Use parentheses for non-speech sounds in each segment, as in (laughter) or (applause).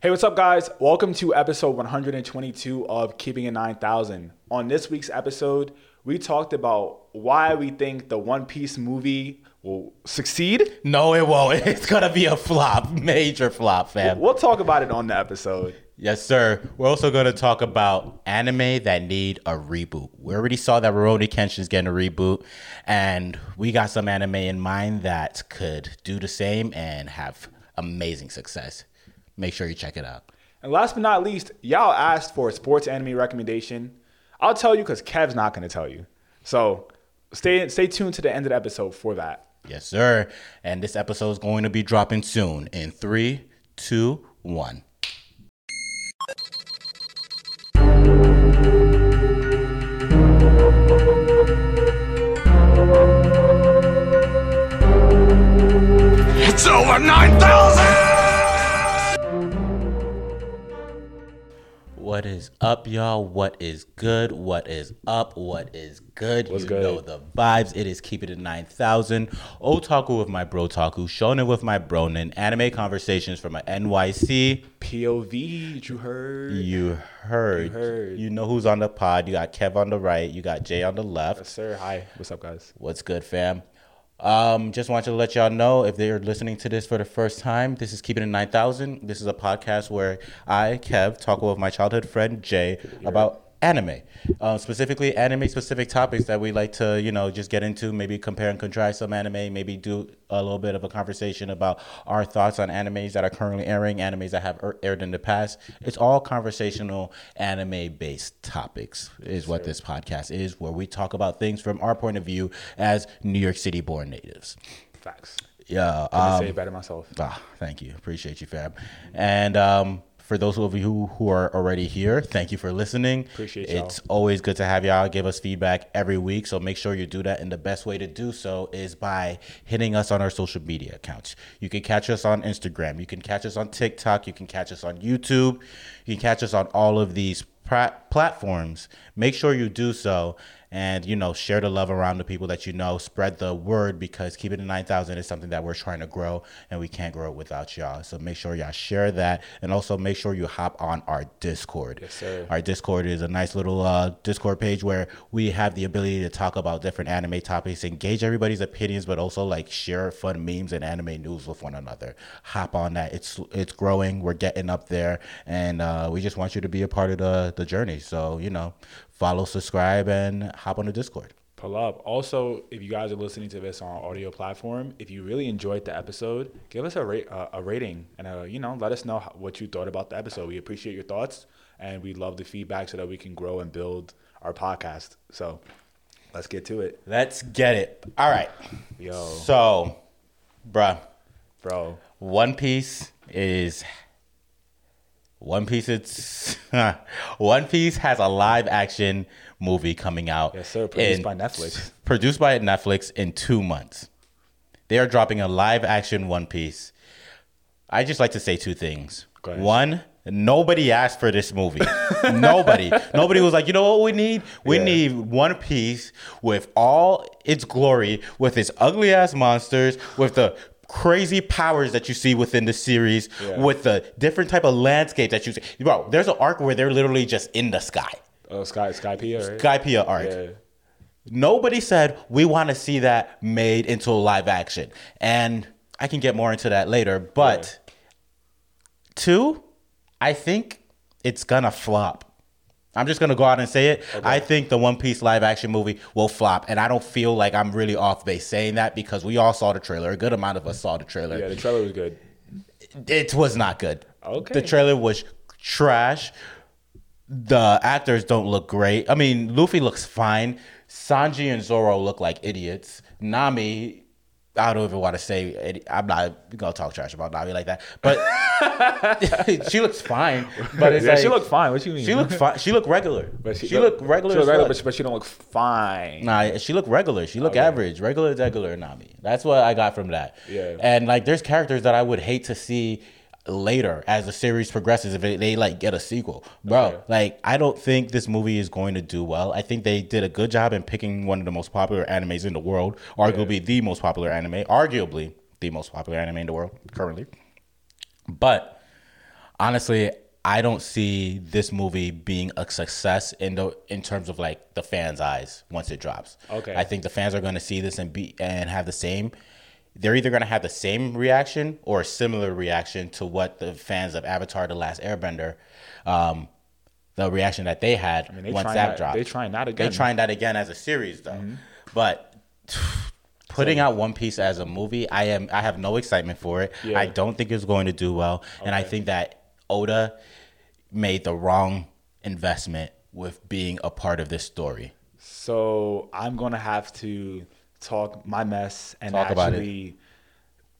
Hey, what's up, guys? Welcome to episode 122 of Keeping It 9000. On this week's episode, we talked about why we think the One Piece movie will succeed. No, it won't. (laughs) It's gonna be a flop, major flop, fam. We'll talk about it on the episode. Yes, sir. We're also gonna talk about anime that need a reboot. We already saw that Rurouni Kenshin is getting a reboot, and we got some anime in mind that could do the same and have amazing success. Make sure you check it out. And last but not least, y'all asked for a sports anime recommendation. I'll tell you because Kev's not going to tell you. So stay stay tuned to the end of the episode for that. Yes, sir. And this episode is going to be dropping soon. In three, two, one. It's over 9,000! What is up, y'all? What is good? What is up? What is good? What's you good? know the vibes. It is Keep It at 9000. Otaku with my bro Taku. Shonen with my bronin. Anime conversations from my NYC. POV, you heard? You heard. You heard. You know who's on the pod. You got Kev on the right. You got Jay on the left. Yes, sir. Hi. What's up, guys? What's good, fam? Um, just want to let y'all know if they're listening to this for the first time, this is Keeping It 9000. This is a podcast where I, Kev, talk with my childhood friend Jay about anime, uh, specifically anime specific topics that we like to, you know, just get into, maybe compare and contrast some anime, maybe do a little bit of a conversation about our thoughts on animes that are currently airing, animes that have er- aired in the past. It's all conversational anime based topics, is what this podcast is, where we talk about things from our point of view as New York City born natives. Facts. Yeah. I um, say it better myself. Ah, thank you. Appreciate you, Fab. And um, for those of you who, who are already here, thank you for listening. Appreciate y'all. It's always good to have y'all give us feedback every week. So make sure you do that. And the best way to do so is by hitting us on our social media accounts. You can catch us on Instagram. You can catch us on TikTok. You can catch us on YouTube. You can catch us on all of these pra- platforms. Make sure you do so. And you know, share the love around the people that you know. Spread the word because keep it in nine thousand is something that we're trying to grow, and we can't grow it without y'all. So make sure y'all share that, and also make sure you hop on our Discord. Yes, sir. Our Discord is a nice little uh, Discord page where we have the ability to talk about different anime topics, engage everybody's opinions, but also like share fun memes and anime news with one another. Hop on that. It's it's growing. We're getting up there, and uh, we just want you to be a part of the the journey. So you know, follow, subscribe, and hop on the Discord. Pull up. Also, if you guys are listening to this on audio platform, if you really enjoyed the episode, give us a rate, uh, a rating, and uh, you know, let us know what you thought about the episode. We appreciate your thoughts, and we love the feedback so that we can grow and build our podcast. So, let's get to it, Let's get it. All right. yo, So, bruh, bro. One Piece is One Piece. It's (laughs) One Piece has a live action movie coming out. Yes, sir. Produced in- by Netflix. Produced by Netflix in two months. They are dropping a live action One Piece. I just like to say two things. One, nobody asked for this movie. (laughs) nobody. Nobody was like, you know what we need? We Yeah. need One Piece with all its glory, with its ugly ass monsters, with the crazy powers that you see within the series, Yeah. with the different type of landscape that you see. Bro, there's an arc where they're literally just in the sky. Oh, Sky Skypiea, right? Skypiea arc. Yeah. Nobody said we want to see that made into a live action. And I can get more into that later. But two, I think it's gonna flop. I'm just gonna go out and say it. I think the One Piece live action movie will flop, and I don't feel like I'm really off base saying that because we all saw the trailer. A good amount of us saw the trailer. Yeah, the trailer was good. It was not good. Okay. The trailer was trash. The actors don't look great. I mean, Luffy looks fine. Sanji and Zoro look like idiots. Nami, I don't even want to say. I'm not gonna talk trash about Nami like that, but (laughs) she looks fine. But it's yeah, like, she looked fine. What you mean? She looked fine. She looked regular. But she, looked regular. She looked regular, but she, but she don't look fine. Nah, she looked regular. She looked oh, Okay. average, regular, regular Nami. That's what I got from that. Yeah. And like, there's characters that I would hate to see later as the series progresses if they like get a sequel, bro. Okay. Like, I don't think this movie is going to do well. I think they did a good job in picking one of the most popular animes in the world, arguably the most popular anime, arguably the most popular anime in the world currently. But honestly, I don't see this movie being a success in the in terms of like the fans' eyes once it drops. Okay. I think the fans are going to see this and be and have the same. They're either going to have the same reaction or a similar reaction to what the fans of Avatar: The Last Airbender, um, the reaction that they had mean, they once that, dropped. They're trying that again. They're trying that again as a series though, but. Putting out One Piece as a movie, I am I have no excitement for it. Yeah. I don't think it's going to do well, and I think that Oda made the wrong investment with being a part of this story. So I'm gonna have to talk my mess and Talk actually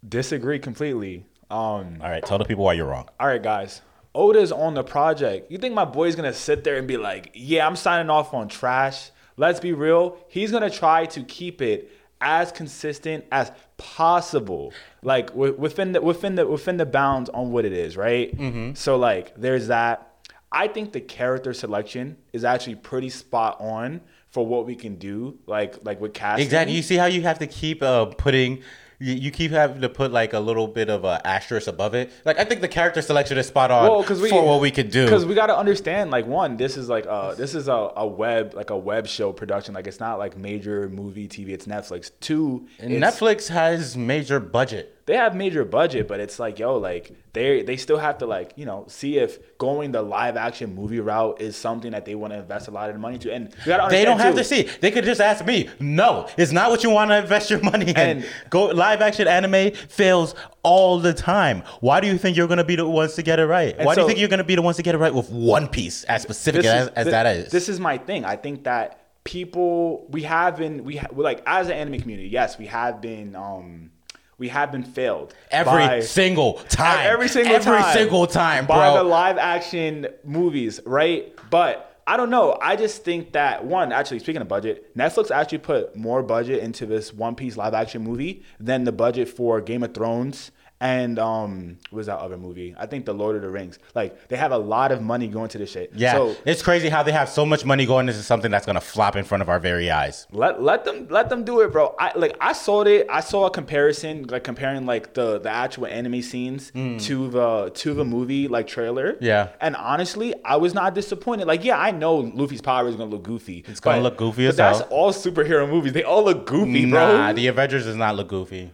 disagree completely. Um, All right, tell the people why you're wrong. all right, guys. Oda's on the project. You think my boy's gonna sit there and be like, "Yeah, I'm signing off on trash"? Let's be real. He's gonna try to keep it as consistent as possible, like wi- within the within the within the bounds on what it is, right? Mm-hmm. So like, there's that. I think the character selection is actually pretty spot on for what we can do, like like with casting. Exactly. You see how you have to keep uh, putting. You, you keep having to put like a little bit of a asterisk above it. Like I think the character selection is spot on well, because we for what we could do. Because we got to understand, like, one, this is like uh this is a, a web like a web show production. Like, it's not like major movie TV. It's Netflix. Two, it's- Netflix has major budget. They have major budget, but it's like, yo, like they they still have to like you know see if going the live action movie route is something that they want to invest a lot of money to. And They don't have to see. They could just ask me. No, it's not what you want to invest your money in. And- Go live action anime fails all the time. Why do you think you're gonna be the ones to get it right? Why do you think you're gonna be the ones to get it right with One Piece as specific as, is- as thi- that is? This is my thing. I think that people we have been we ha- like as an anime community, yes, we have been um we have been failed every by- single time. Every single every time. Every single time, By bro. the live action movies, right? But I don't know. I just think that one, actually, speaking of budget, Netflix actually put more budget into this One Piece live action movie than the budget for Game of Thrones and um what was that other movie? I think the Lord of the Rings. Like they have a lot of money going to this shit. yeah, So it's crazy how they have so much money going into something that's gonna flop in front of our very eyes. Let let them let them do it, bro. I like I saw it. I saw a comparison, like comparing like the the actual anime scenes to the to the movie like trailer. Mm. Yeah. And honestly, I was not disappointed. Like, yeah, I know Luffy's power is gonna look goofy. It's gonna look goofy as that's all superhero movies. They all look goofy, bro. Nah, the Avengers does not look goofy.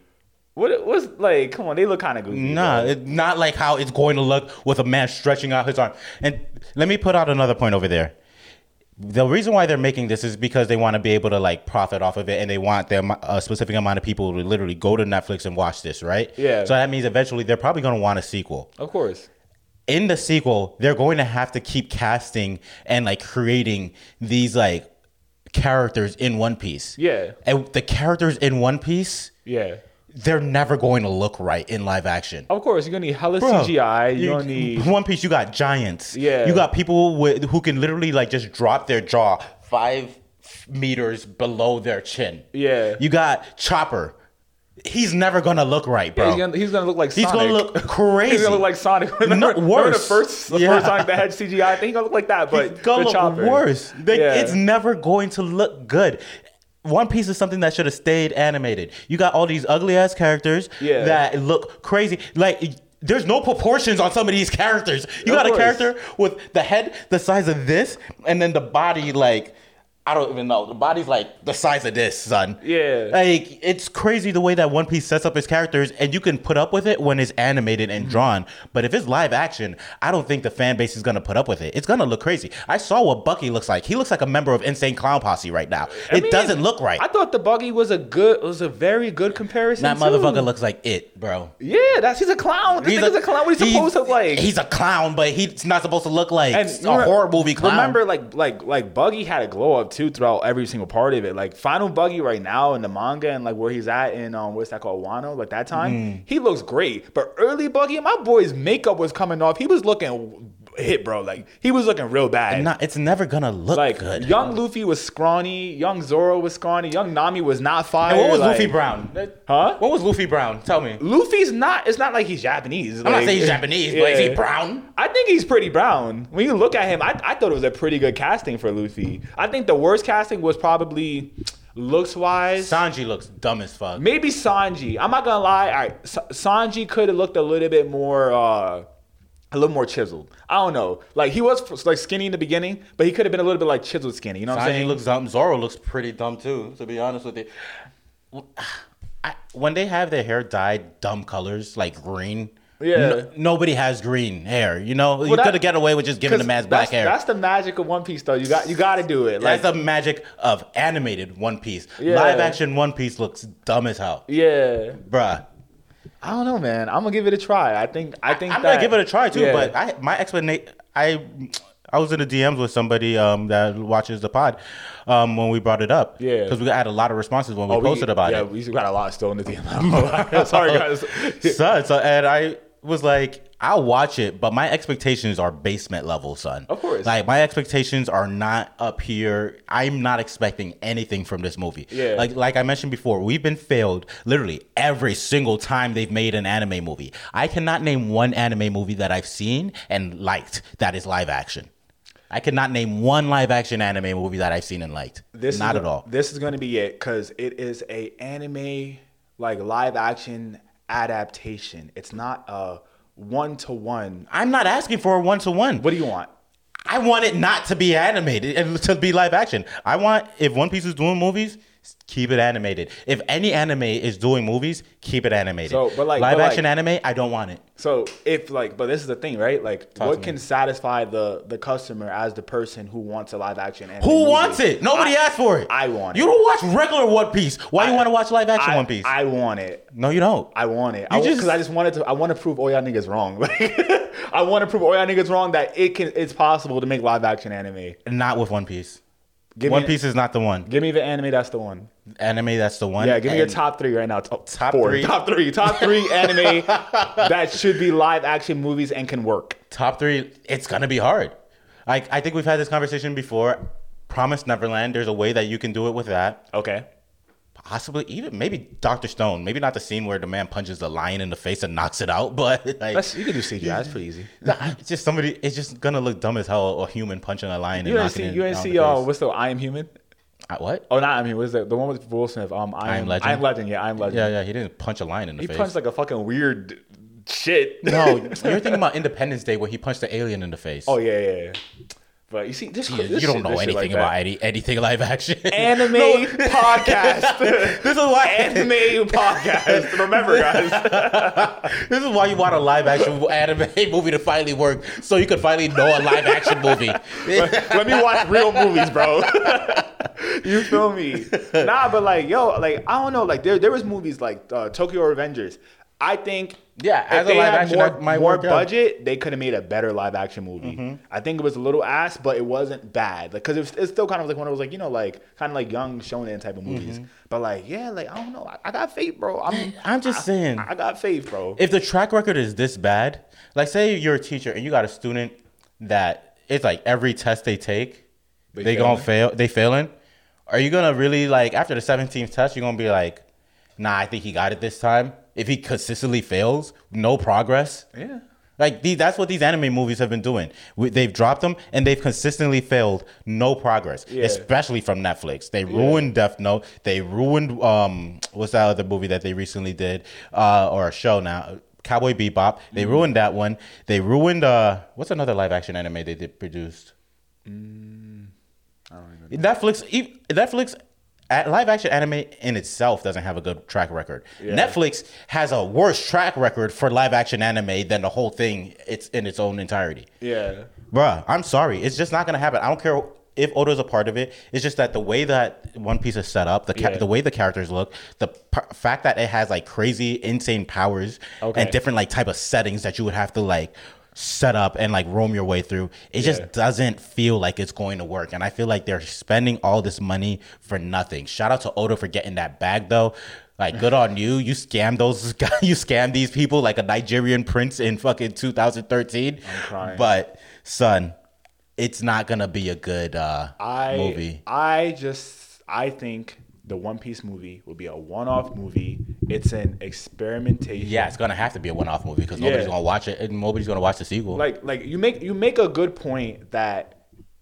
What was like? Come on, they look kind of goofy. Nah, bro. it, not like how it's going to look with a man stretching out his arm. And let me put out another point over there. The reason why they're making this is because they want to be able to like profit off of it, and they want their amo- a specific amount of people to literally go to Netflix and watch this, right? Yeah. So that means eventually they're probably going to want a sequel. of course. in the sequel, they're going to have to keep casting and like creating these like characters in One Piece. Yeah. And the characters in One Piece, Yeah. They're never going to look right in live action. Of course, you're gonna need hella Bro, CGI. You're you- gonna need One Piece. You got giants. Yeah. You got people with, who can literally like just drop their jaw five meters below their chin. Yeah. You got Chopper. He's never gonna look right, bro. He's gonna, he's gonna look like Sonic. He's gonna look crazy. (laughs) He's gonna look like Sonic. (laughs) Remember, remember worse. the first, the Yeah. first Sonic that had CGI? I think he's gonna look like that, but it's gonna the look chopper. worse. Like, Yeah. It's never going to look good. One Piece is something that should have stayed animated. You got all these ugly ass characters Yeah. that look crazy. Like there's no proportions on some of these characters. You Of got a character with the head the size of this, and then the body like I don't even know. The body's like the size of this, son. Yeah. Like it's crazy the way that One Piece sets up its characters, and you can put up with it when it's animated Mm-hmm. and drawn. But if it's live action, I don't think the fan base is gonna put up with it. It's gonna look crazy. I saw what Buggy looks like. He looks like a member of Insane Clown Posse right now. I it mean, doesn't look right. I thought the buggy was a good, was a very good comparison. that too. motherfucker looks like it, bro. Yeah, that's he's a clown. This nigga's a, clown. What he's supposed to look like? He's a clown, but he's not supposed to look like and a remember- horror movie clown. Remember, like, like, like Buggy had a glow up too throughout every single part of it. Like Final Buggy right now in the manga and like where he's at in um what's that called Wano? Like that time, Mm. he looks great. But early Buggy, my boy's makeup was coming off. He was looking hit, bro. Like he was looking real bad. Not, it's never gonna look like good. young Luffy was scrawny, young Zoro was scrawny, young Nami was not fire. And what was like- Luffy Brown? Huh? What was Luffy Brown? Tell me. Luffy's not. It's not like he's Japanese. I'm not saying he's Japanese, but is he brown? I think he's pretty brown. When you look at him, I, I thought it was a pretty good casting for Luffy. I think the worst casting was probably looks wise. Sanji looks dumb as fuck. Maybe Sanji. I'm not gonna lie. All right, Sa- Sanji could have looked a little bit more. uh a little more chiseled. I don't know. Like he was like skinny in the beginning, but he could have been a little bit like chiseled skinny. You know what I'm saying? looks dumb. Zoro looks pretty dumb too. To be honest with you, I, when they have their hair dyed dumb colors like green. Yeah. no- nobody has green hair. You know, you that- could have get away with just giving the man's black hair. That's the magic of One Piece, though. You got you got to do it. Like That's the magic of animated One Piece. Yeah. Live action One Piece looks dumb as hell, yeah. bruh. I don't know, man. I'm gonna give it a try. I think I think I'm that, gonna give it a try too, Yeah. but I my explanation I I was in the DMs with somebody um, that watches the pod um, when we brought it up. Yeah. because we had a lot of responses when we Oh, posted about yeah, it. Yeah, we got a lot still in the DM. (laughs) (laughs) Sorry, guys. son. So and I was like, I'll watch it, but my expectations are basement level, son. Of course. Like my expectations are not up here. I'm not expecting anything from this movie. Yeah. Like like I mentioned before, we've been failed literally every single time they've made an anime movie. I cannot name one anime movie that I've seen and liked that is live action. I cannot name one live action anime movie that I've seen and liked. This not is, at all. This is going to be it because it is a anime like live action adaptation. It's not a one to one. I'm not asking for a one to one. What do you want? I want it not to be animated and to be live action. I want if One Piece is doing movies, keep it animated. If any anime is doing movies, keep it animated. So, but like- live but action like- anime, I don't want it. So if like, but this is the thing, right? Like, Talk what can me. satisfy the the customer as the person who wants a live action? anime Who movie? wants it? Nobody I- asked for it. I want You don't watch regular One Piece. Why you want to watch live action I, One Piece? I want it. no, you don't. I want it. You I just- because I just wanted to. I want to prove all y'all niggas wrong. Like, (laughs) I want to prove all y'all niggas wrong that it can. It's possible to make live action anime. not with One Piece. Give One me, Piece is not the one. Give me the anime. That's the one. Anime, that's the one. Yeah, give me your top three right now. Top, Top four. three? Top three. Top three (laughs) anime that should be live action movies and can work. Top three. It's gonna be hard. I I think we've had this conversation before. Promise Neverland. There's a way that you can do it with that. Okay. Possibly even maybe Doctor Stone. Maybe not the scene where the man punches the lion in the face and knocks it out, (laughs) but like That's you can do CGI. That's pretty easy. (laughs) nah, it's just somebody. It's just gonna look dumb as hell. A human punching a lion You and ain't see. You ain't see. Uh, what's the I Am Human? Uh, what? Oh, not I mean, what's the the one with Will Smith? Um, I, I Am am Legend? I am Legend. Yeah, I am Legend. Yeah, yeah. He didn't punch a lion in the He face. He punched like a fucking weird shit. no, (laughs) you're thinking about Independence Day where he punched the alien in the face. Oh yeah, yeah. yeah. But you see, this, you, this you don't shit- know anything like about any, anything live action. (laughs) anime No, podcast. (laughs) this is why anime podcast. Remember, guys. (laughs) This is why you want a live action anime movie to finally work, so you can finally know a live action movie. Let me watch real movies, bro. you feel me? Nah, but like, yo, like I don't know, like there there was movies like uh, Tokyo Revengers. I think Yeah, as a live action, more, might more work out. Mm-hmm. budget, they could have made a better live action movie. I think it was a little ass, but it wasn't bad. Like, cause it it's still kind of like one of those like you know like kind of like young shonen type of movies. Mm-hmm. But like, yeah, like I don't know, I, I got faith, bro. I'm I'm just I- saying. I got faith, bro. if the track record is this bad, like say you're a teacher and you got a student that it's like every test they take, They they, gonna fail, they failing. Are you gonna really like after the 17th test, you're gonna be like, nah, I think he got it this time. If he consistently fails, no progress. yeah. Like these, that's what these anime movies have been doing. We, they've dropped them and they've consistently failed, no progress. Yeah. Especially from Netflix. They ruined Death Note. They ruined um, what's that other movie that they recently did, uh, or a show now, Cowboy Bebop. Mm-hmm. They ruined that one. They ruined uh, what's another live action anime they did produced? Netflix. e- Netflix. Live action anime in itself doesn't have a good track record. Netflix has a worse track record for live action anime than the whole thing. It's in its own entirety. Yeah. Bruh, I'm sorry. It's just not gonna happen. I don't care if Oda's a part of it. It's just that the way that One Piece is set up, the ca- Yeah. the way the characters look, the p- fact that it has like crazy, insane powers Okay. and different like type of settings that you would have to like set up and like roam your way through. It Yeah. just doesn't feel like it's going to work. And I feel like they're spending all this money for nothing. Shout out to Oda for getting that bag though. Like good on you. You scammed those (laughs) guys. You scammed these people like a Nigerian prince in fucking 2013. I'm crying. But son, it's not gonna be a good uh, I movie. I just I think the One Piece movie will be a one-off movie. It's an experimentation. Yeah, it's gonna have to be a one-off movie because nobody's Yeah. gonna watch it, and nobody's gonna watch the sequel. Like like you make you make a good point that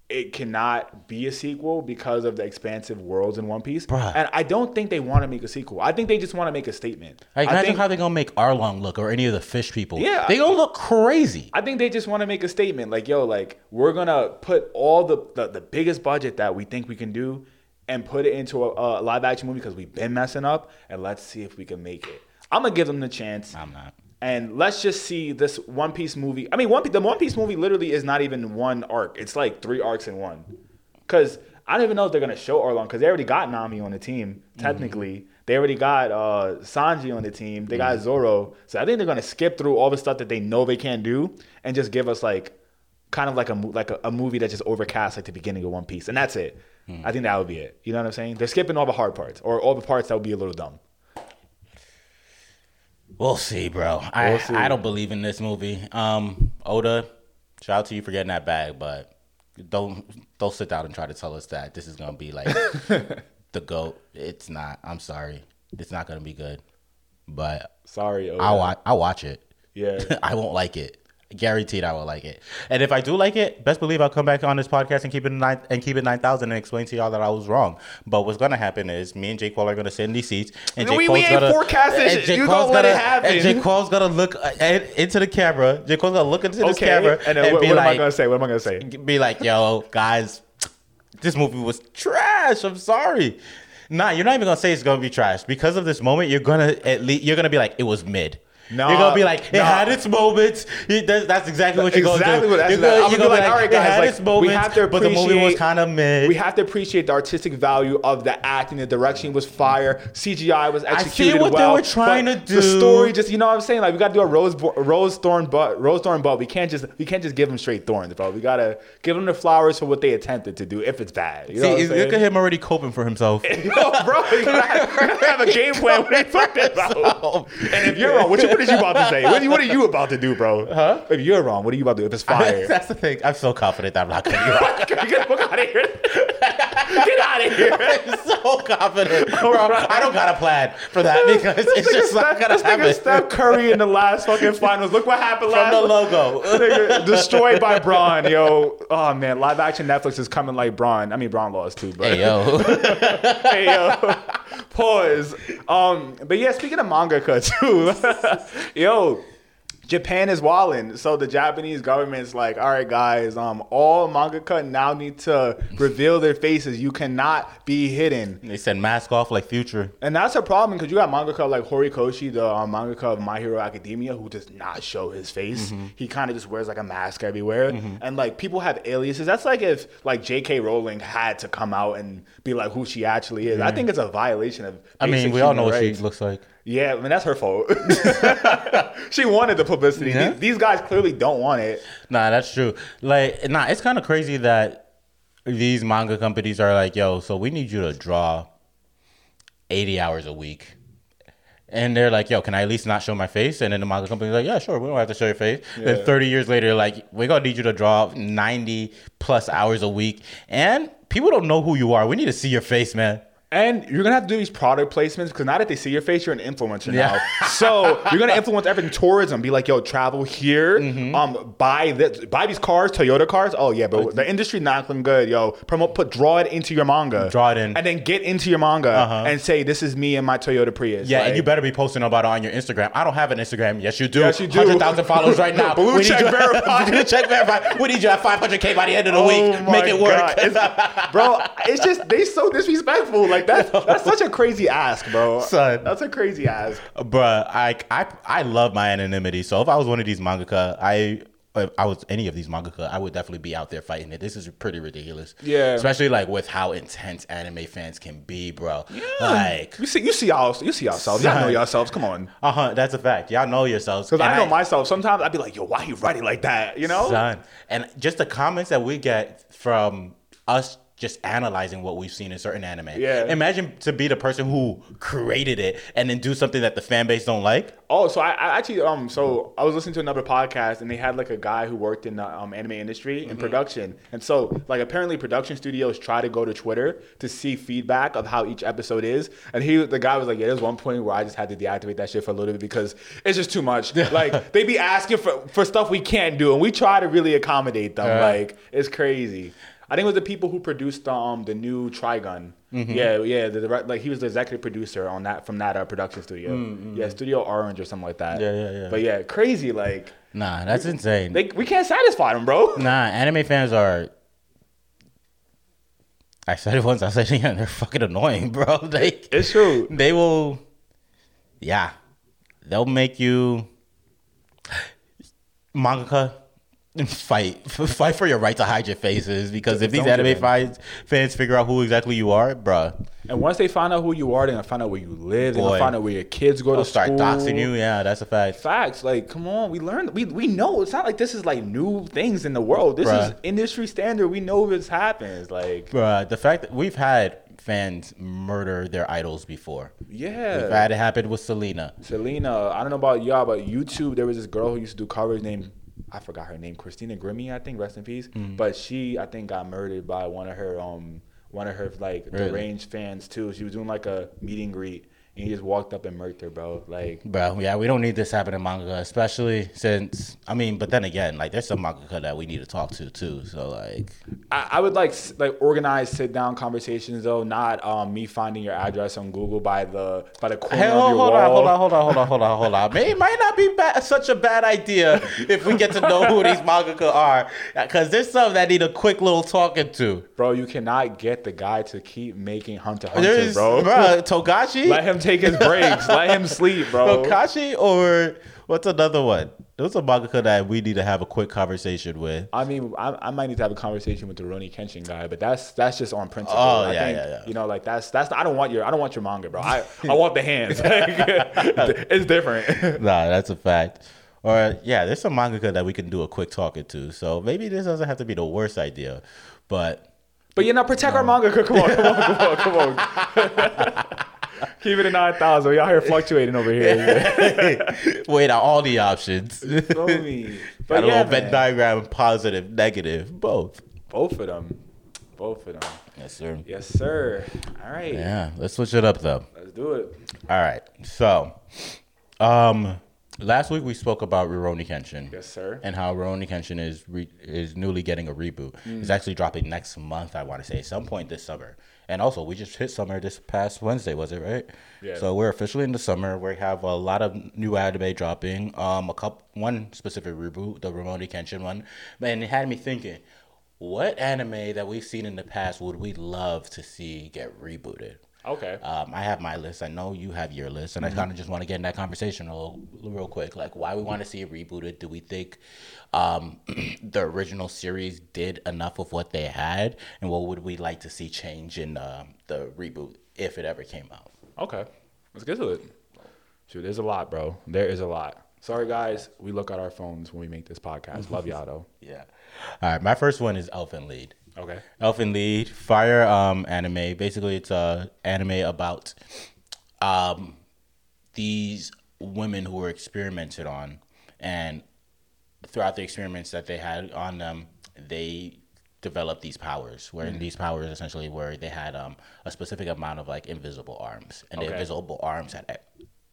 it cannot be a sequel because of the expansive worlds in One Piece. Bruh. And I don't think they want to make a sequel. I think they just want to make a statement. Like, I think, how they gonna make Arlong look or any of the fish people. Yeah. they gonna look crazy. I think they just want to make a statement like, yo, like we're gonna put all the, the the biggest budget that we think we can do and put it into a, a live action movie because we've been messing up, and let's see if we can make it. I'm gonna give them the chance. I'm not. and let's just see this One Piece movie. I mean, One Piece, the One Piece movie literally is not even one arc. It's like three arcs in one. Because I don't even know if they're gonna show Arlong because they already got Nami on the team. Technically, they already got uh, Sanji on the team. They got Zoro. So I think they're gonna skip through all the stuff that they know they can't do and just give us like kind of like a like a, a movie that just overcasts like the beginning of One Piece, and that's it. I think that would be it. You know what I'm saying? They're skipping all the hard parts or all the parts that would be a little dumb. We'll see, bro. I We'll see. I don't believe in this movie. Um, Oda, shout out to you for getting that bag, but don't don't sit down and try to tell us that this is gonna be like (laughs) the goat. It's not. I'm sorry. It's not gonna be good. But Sorry, Oda. I'll wa- I'll watch it. Yeah. (laughs) I won't like it. Guaranteed, I will like it. And if I do like it, best believe I'll come back on this podcast and keep it nine and keep it nine thousand and explain to y'all that I was wrong. But what's gonna happen is me and J Cole are gonna sit in these seats, and J We- Cole's we ain't gonna forecasting and shit. You Cole's don't let gonna, it happen. And J Cole's gonna look uh, in- into the camera. J Cole's gonna look into this Okay. camera and then what, be what am I gonna say? What am I gonna say? be like, yo, guys, this movie was trash. I'm sorry. Nah, you're not even gonna say it's gonna be trash because of this moment. You're gonna at least you're gonna be like, it was mid. You're gonna be like, it had its moments. You- That's, that's exactly what you're Exactly gonna do. what- that's you're gonna, I'm you're gonna be like, all right, it guys, had like, its moments, we have to but the movie was kind of mid. We have to appreciate the artistic value of the acting. The direction was fire. CGI was executed I see what they were trying to do. The story, just you know what I'm saying. Like we got to do a rose rose thorn but rose thorn but we can't just we can't just give them straight thorns, bro. We gotta give them the flowers for what they attempted to do. If it's bad, you know what I'm See, look at him already coping for himself. (laughs) Yo, bro, you gotta have, have a game plan. Are you talking about? And if you're wrong, what, you, is you about to say? What, are you- what are you about to do, bro? Huh? If you're wrong, what are you about to do? If it's fire, (laughs) That's the thing. I'm so confident that I'm not gonna be wrong. (laughs) get the fuck out of here. (laughs) (laughs) Get out of here. (laughs) I'm so confident, (laughs) bro. I don't got a plan for that because it's just not gonna this nigga happen. Steph Curry in the last fucking finals. Look what happened From last. the logo. Destroyed by Braun, yo. Oh man, live action Netflix is coming like Braun. I mean, Braun lost too, but Hey yo, hey yo, pause. Um, but yeah, speaking of manga, too, yo, Japan is walling. So the Japanese government's like, all right, guys, um, all mangaka now need to reveal their faces. You cannot be hidden. they said mask off like Future. And that's a problem because you got mangaka like Horikoshi, the um, mangaka of My Hero Academia, who does not show his face. He kind of just wears like a mask everywhere. And like people have aliases. That's like if like J.K. Rowling had to come out and be like who she actually is. I think it's a violation of. I mean, we all know human what she looks like. Yeah, I mean that's her fault. (laughs) she wanted the publicity. Yeah. These, these guys clearly don't want it. Nah, that's true. Like, nah, it's kind of crazy that these manga companies are like, yo, so we need you to draw 80 hours a week. And they're like, yo, can I at least not show my face? And then the manga company's like, yeah, sure, we don't have to show your face. Then 30 years later, like, we're to need you to draw 90 plus hours a week. And people don't know who you are. We need to see your face, man. And you're gonna have to do these product placements because now that they see your face, you're an influencer Yeah. now. So you're gonna influence everything tourism. Be like, yo, travel here. Mm-hmm. Um, buy this, buy these cars, Toyota cars. Oh yeah, but the industry not looking good, yo. Promote, put, draw it into your manga. Draw it in. and then get into your manga Uh-huh. and say, this is me and my Toyota Prius. Yeah, Like, and you better be posting about it on your Instagram. I don't have an Instagram. Yes, you do. Yes, you do. 100,000 followers right (laughs) now. Blue We need check you- (laughs) verified. Blue check verified. We need you at 500K by the end of the Oh week. Make it work. God. It's- bro, it's just they so disrespectful. Like that's that's such a crazy ask, bro. Son. That's a crazy ask. Bruh, I, I, I love my anonymity. So if I was one of these mangaka, I if I was any of these mangaka, I would definitely be out there fighting it. This is pretty ridiculous. Yeah. Especially like with how intense anime fans can be, bro. Yeah. Like, You see, you see y'all, you see yourselves. Y'all know Son. yourselves. Come on. uh huh, that's a fact. Y'all know yourselves. Because I know myself. Sometimes I'd be like, yo, why you writing like that? You know? Son. And just the comments that we get from us just analyzing what we've seen in certain anime. Yeah. Imagine to be the person who created it and then do something that the fan base don't like. Oh, so I, I actually um so I was listening to another podcast and they had like a guy who worked in the um, anime industry Mm-hmm. production, and so like apparently production studios try to go to Twitter to see feedback of how each episode is, and he the guy was like, yeah, there's one point where I just had to deactivate that shit for a little bit because it's just too much. (laughs) like they be asking for for stuff we can't do, and we try to really accommodate them. Like it's crazy. I think it was the people who produced um the new Trigun. Mm-hmm. Yeah, yeah. The, direct like he was the executive producer on that from that uh, production studio. Yeah, Studio Orange or something like that. Mm-hmm. Yeah, yeah, yeah. But yeah, crazy. Like Nah, that's insane. they, we can't satisfy them, bro. (laughs) Nah, anime fans are. I said it once. I said it again. They're fucking annoying, bro. (laughs) They It's true. they will. Yeah, they'll make you (gasps) mangaka (laughs) fight (laughs) fight for your right to hide your faces because if these Don't anime fans fans figure out who exactly you are, bruh, And once they find out who you are, they're gonna find out where you live. They're Boy. gonna find out where your kids go they'll to start school. doxing you. Yeah, that's a fact. Facts, like, come on, we learned, we we know. It's not like this is like new things in the world. This Bruh. is industry standard. We know this happens. Like, Bruh, the fact that we've had fans murder their idols before. yeah. We've had it happen with Selena. Selena, I don't know about y'all, but YouTube, there was this girl who used to do covers named, I forgot her name, Christina Grimmie, I think, rest in peace. Mm. But she, I think, got murdered by one of her, um, one of her like Really? deranged fans too. She was doing like a meet and greet, and he just walked up and murked her, bro. Like, Bro, yeah, we don't need this happening in manga, especially since I mean, but then again, like there's some manga that we need to talk to too. So like, I, I would like like organized sit down conversations though, not um me finding your address on Google by the by the corner hey, of your hold wall. on, hold on, hold on, hold on, hold on, hold on. It might not be ba- such a bad idea if we get to know who these mangaka are, because there's some that need a quick little talking to. Bro, you cannot get the guy to keep making Hunter Hunter, There's, bro. bro, (laughs) Togashi, Let him take his breaks. Let him sleep, bro. Togashi, or what's another one? There's a mangaka that we need to have a quick conversation with. I mean, I, I might need to have a conversation with the Rurouni Kenshin guy, but that's that's just on principle. Oh, I yeah, think, yeah, yeah. You know, like that's that's I don't want your I don't want your manga, bro. I I want the hands. (laughs) (laughs) it's different. (laughs) Nah, that's a fact. Or yeah, there's some mangaka that we can do a quick talking to. So maybe this doesn't have to be the worst idea, but But you know, protect our manga. Come on, come on, come on, come on. (laughs) Keep it at nine thousand. Y'all here fluctuating over here. (laughs) wait out all the options. Feel me? (laughs) Got But a yeah, little Venn diagram, positive, negative, both. both of them, both of them. Yes, sir. Yes, sir. All right, Yeah, let's switch it up though. let's do it. All right, so, um, last week we spoke about Rurouni Kenshin. Yes, sir. And how Rurouni Kenshin is re- is newly getting a reboot. It's actually dropping next month. I want to say some point this summer. And also, we just hit summer this past Wednesday, was it right? Yeah. So we're officially in the summer. We have a lot of new anime dropping. Um, a couple, one specific reboot, the Rurouni Kenshin one, and it had me thinking, what anime that we've seen in the past would we love to see get rebooted? Okay. Um, I have my list. I know you have your list, and I kind of just want to get in that conversation a little, real quick. Like, why we want to see it rebooted? Do we think um, (clears throat) the original series did enough of what they had, and what would we like to see change in uh, the reboot if it ever came out? Okay, let's get to it. Shoot, there's a lot, bro. There is a lot. Sorry, guys. We look at our phones when we make this podcast. Love y'all though. (laughs) Yeah. All right. My first one is Elfen Lead. Okay. Elfen Lead, fire um, anime. Basically, it's a anime about um, these women who were experimented on, and throughout the experiments that they had on them, they developed these powers. Where Mm-hmm. these powers essentially were they had um, a specific amount of like invisible arms, and the invisible arms had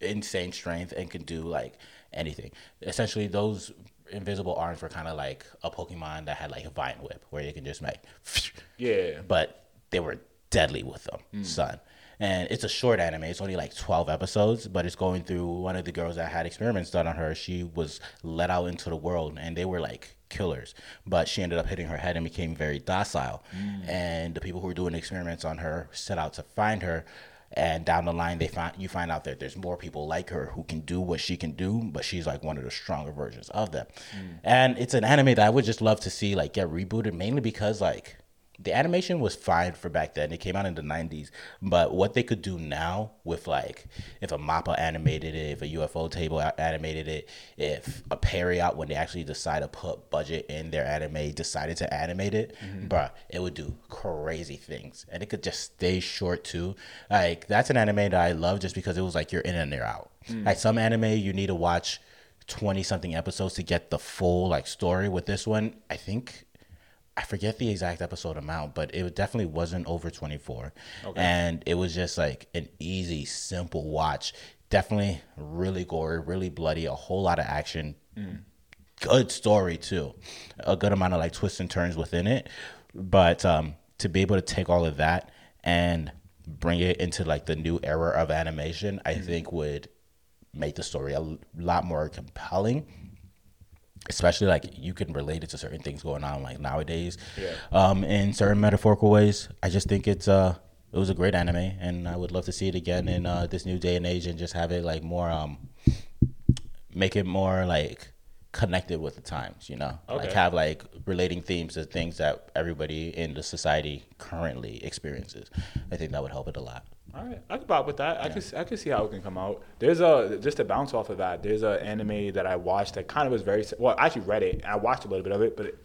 insane strength and could do like anything. Essentially, those invisible arms were kind of like a Pokemon that had like a Vine Whip, where you can just like, (laughs) Yeah. but they were deadly with them, hmm. son. And it's a short anime. It's only like 12 episodes, but it's going through one of the girls that had experiments done on her. She was let out into the world, and they were like killers. But she ended up hitting her head and became very docile. Hmm. And the people who were doing experiments on her set out to find her. And down the line, they find you find out that there's more people like her who can do what she can do, but she's like one of the stronger versions of them. Hmm. And it's an anime that I would just love to see like get rebooted, mainly because like the animation was fine for back then. It came out in the 90s. But what they could do now with like if a Mappa animated it, if a ufotable animated it, if a Pierrot when they actually decide to put budget in their anime decided to animate it, mm-hmm. bruh, it would do crazy things. And it could just stay short too. Like that's an anime that I love just because it was like you're in and you're out. Mm. Like some anime you need to watch 20 something episodes to get the full like story with this one. I think I forget the exact episode amount, but it definitely wasn't over 24. And it was just like an easy, simple watch. Definitely really gory, really bloody, a whole lot of action. good story too, a good amount of like twists and turns within it. But um, to be able to take all of that and bring it into like the new era of animation, I think would make the story a lot more compelling. Especially like you can relate it to certain things going on like nowadays, Yeah. um, in certain metaphorical ways. I just think it's uh it was a great anime, and I would love to see it again in uh, this new day and age, and just have it like more um make it more like connected with the times, you know, like have like relating themes to things that everybody in the society currently experiences. I think that would help it a lot. All right, I could vibe with that. I could I could see how it can come out. There's a just to bounce off of that. There's a anime that I watched that kind of was very well. I actually read it and I watched a little bit of it, but it,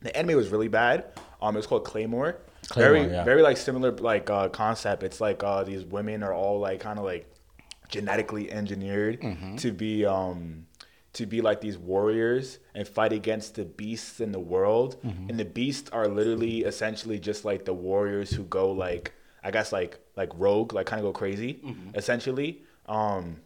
the anime was really bad. Um, it was called Claymore. Claymore, very yeah. very like similar like uh, concept. It's like uh, these women are all like kind of like genetically engineered Mm-hmm. to be um to be like these warriors and fight against the beasts in the world. Mm-hmm. And the beasts are literally essentially just like the warriors who go like I guess like like rogue, like kind of go crazy, Mm-hmm. essentially. Um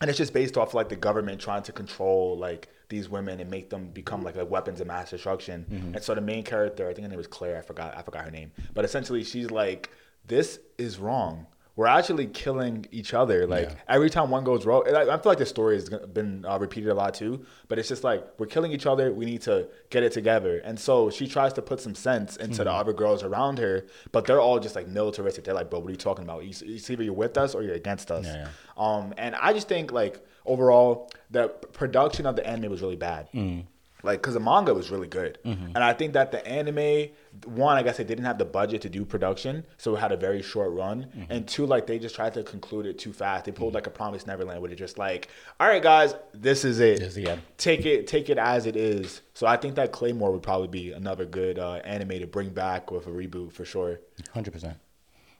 and it's just based off like the government trying to control like these women and make them become like, like weapons of mass destruction. Mm-hmm. And so the main character, I think her name was Claire. I forgot. I forgot her name. But essentially, she's like, "This is wrong. We're actually killing each other. Like Yeah. every time one goes wrong, I, feel like the story has been uh, repeated a lot too. But it's just like we're killing each other. We need to get it together. And so she tries to put some sense into Mm-hmm. the other girls around her, but they're all just like militaristic. They're like, "Bro, what are you talking about? You, it's either you're with us or you're against us." Yeah, yeah. Um, and I just think like overall the production of the anime was really bad. Mm. Like, cause the manga was really good, Mm-hmm. and I think that the anime, one, I guess they didn't have the budget to do production, so it had a very short run, Mm-hmm. and two, like they just tried to conclude it too fast. They pulled like a Promise Neverland, where they just like, all right, guys, this is it. This is. Take it, take it as it is. So I think that Claymore would probably be another good uh, anime to bring back with a reboot for sure. Hundred percent.